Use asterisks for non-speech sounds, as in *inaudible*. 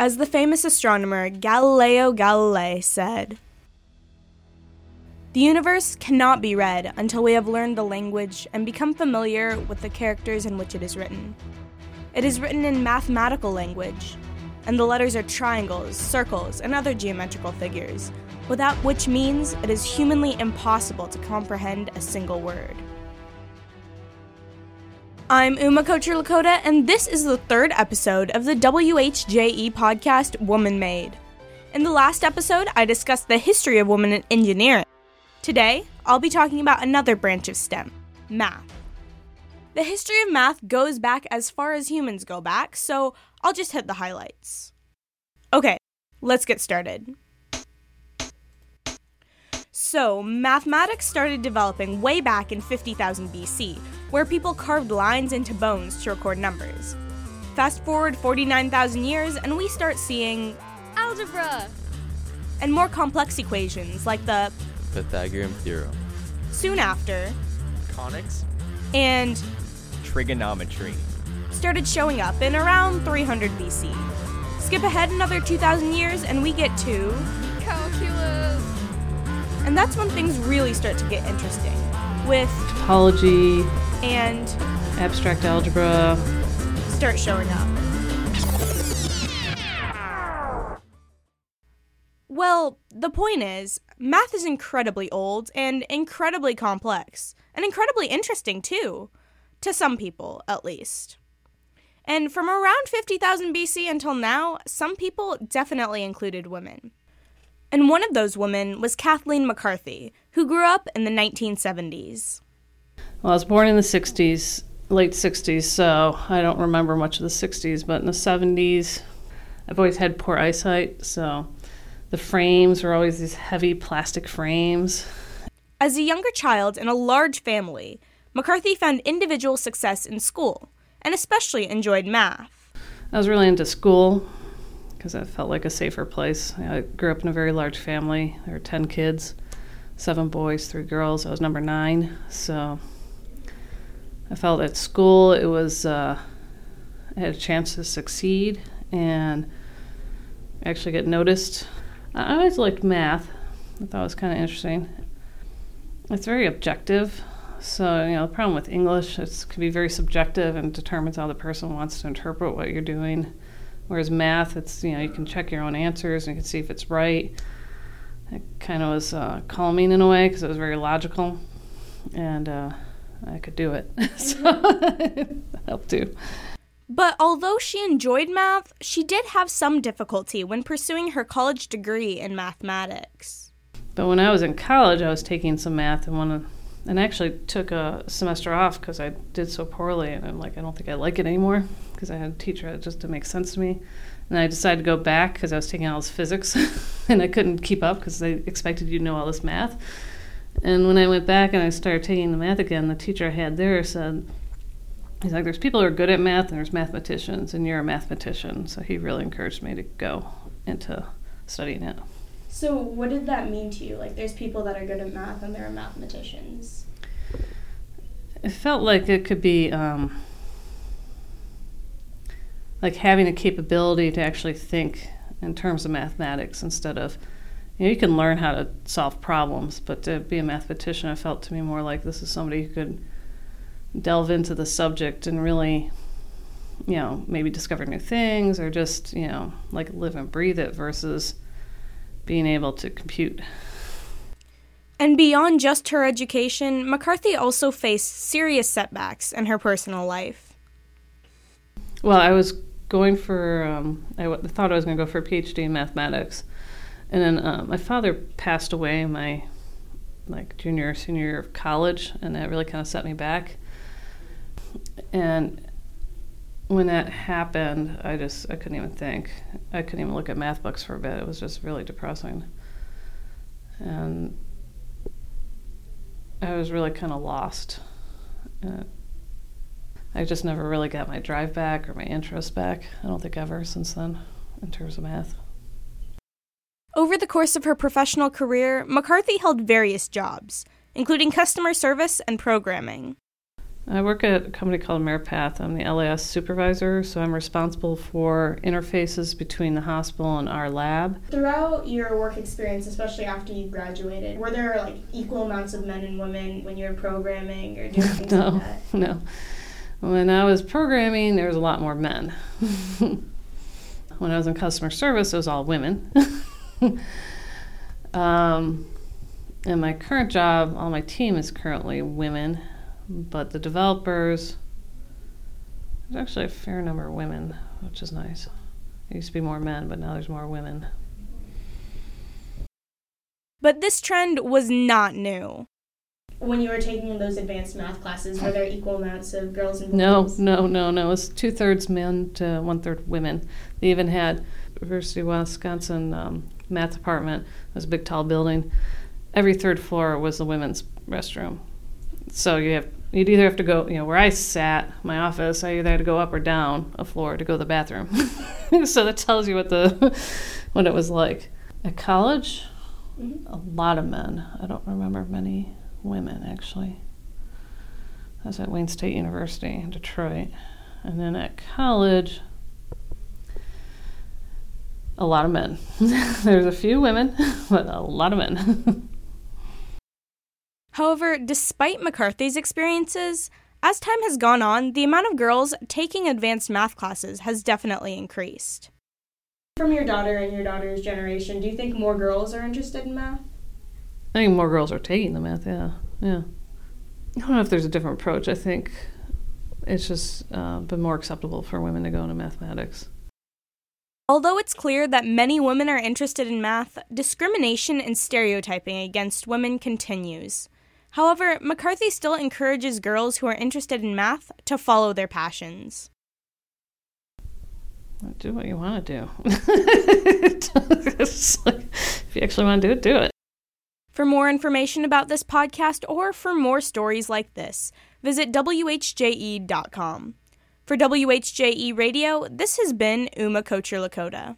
As the famous astronomer Galileo Galilei said, the universe cannot be read until we have learned the language and become familiar with the characters in which it is written. It is written in mathematical language, and the letters are triangles, circles, and other geometrical figures, without which means it is humanly impossible to comprehend a single word. I'm Uma Kocherlakota, and this is the third episode of the WHJE podcast WomanMade. In the last episode, I discussed the history of women in engineering. Today, I'll be talking about another branch of STEM math. The history of math goes back as far as humans go back, so I'll just hit the highlights. Okay, let's get started. So, mathematics started developing way back in 50,000 BC, where people carved lines into bones to record numbers. Fast forward 49,000 years, and we start seeing algebra and more complex equations like the Pythagorean theorem. soon after conics, and trigonometry. started showing up in around 300 BC. Skip ahead another 2,000 years, and we get to. calculus And that's when things really start to get interesting. With topology, and abstract algebra. start showing up. Well, the point is, math is incredibly old and incredibly complex, and incredibly interesting too, to some people at least. And from around 50,000 BC until now, some people definitely included women. And one of those women was Kathleen McCarthy, who grew up in the 1970s. Well, I was born in the 60s, late 60s, so I don't remember much of the 60s, but in the 70s, I've always had poor eyesight, so the frames were always these heavy plastic frames. As a younger child in a large family, McCarthy found individual success in school and especially enjoyed math. I was really into school because it felt like a safer place. I grew up in a very large family. There were 10 kids, seven boys, three girls. I was number nine, so I felt at school it was, uh, I had a chance to succeed and actually get noticed. I always liked math. I thought it was kind of interesting. It's very objective. So, you know, the problem with English, it can be very subjective and determines how the person wants to interpret what you're doing. Whereas math, it's, you know, you can check your own answers and you can see if it's right. It kind of was uh, calming in a way because it was very logical. And uh, I could do it. *laughs* so it *laughs* helped too. But although she enjoyed math, she did have some difficulty when pursuing her college degree in mathematics. But when I was in college, I was taking some math and one of, and I actually took a semester off because I did so poorly, and I'm like, I don't think I like it anymore because I had a teacher that just didn't make sense to me. And I decided to go back because I was taking all this physics, *laughs* and I couldn't keep up because they expected you to know all this math. And when I went back and I started taking the math again, the teacher I had there said, he's like, there's people who are good at math and there's mathematicians, and you're a mathematician. So he really encouraged me to go into studying it. So, what did that mean to you? Like, there's people that are good at math and there are mathematicians. It felt like it could be um, like having a capability to actually think in terms of mathematics instead of you know you can learn how to solve problems, but to be a mathematician, I felt to me more like this is somebody who could delve into the subject and really you know maybe discover new things or just you know like live and breathe it versus being able to compute And beyond just her education, McCarthy also faced serious setbacks in her personal life. Well, I was going for, um, I w- thought I was going to go for a PhD in mathematics. And then uh, my father passed away my like junior or senior year of college, and that really kind of set me back. And when that happened, I just I couldn't even think. I couldn't even look at math books for a bit. It was just really depressing. And I was really kind of lost. Uh, I just never really got my drive back or my interest back. I don't think ever since then in terms of math. Over the course of her professional career, McCarthy held various jobs, including customer service and programming. I work at a company called AmeriPath. I'm the LAS supervisor, so I'm responsible for interfaces between the hospital and our lab. Throughout your work experience, especially after you graduated, were there like equal amounts of men and women when you were programming or doing things *laughs* no, like that? no. When I was programming, there was a lot more men. *laughs* when I was in customer service, it was all women. *laughs* um, in my current job, all my team is currently women, but the developers, there's actually a fair number of women, which is nice. There used to be more men, but now there's more women. But this trend was not new. When you were taking those advanced math classes, were there equal amounts of girls and No, boys? no, no, no. It was two thirds men to one third women. They even had University of Wisconsin um, math department. It was a big, tall building. Every third floor was the women's restroom. So you have you'd either have to go, you know, where I sat, my office, I either had to go up or down a floor to go to the bathroom. *laughs* so that tells you what the *laughs* what it was like. At college, Mhm. a lot of men. I don't remember many women actually. I was at Wayne State University in Detroit. And then at college, a lot of men. *laughs* There's a few women, but a lot of men. However, despite McCarthy's experiences, as time has gone on, the amount of girls taking advanced math classes has definitely increased. From your daughter and your daughter's generation, do you think more girls are interested in math? I think more girls are taking the math, yeah. Yeah. I don't know if there's a different approach. I think it's just uh, been more acceptable for women to go into mathematics. Although it's clear that many women are interested in math, discrimination and stereotyping against women continues. However, McCarthy still encourages girls who are interested in math to follow their passions. Do what you want to do. *laughs* Like, if you actually want to do it, do it. For more information about this podcast or for more stories like this, visit WHJE.com. For WHJE Radio, this has been Uma Kocherlakota.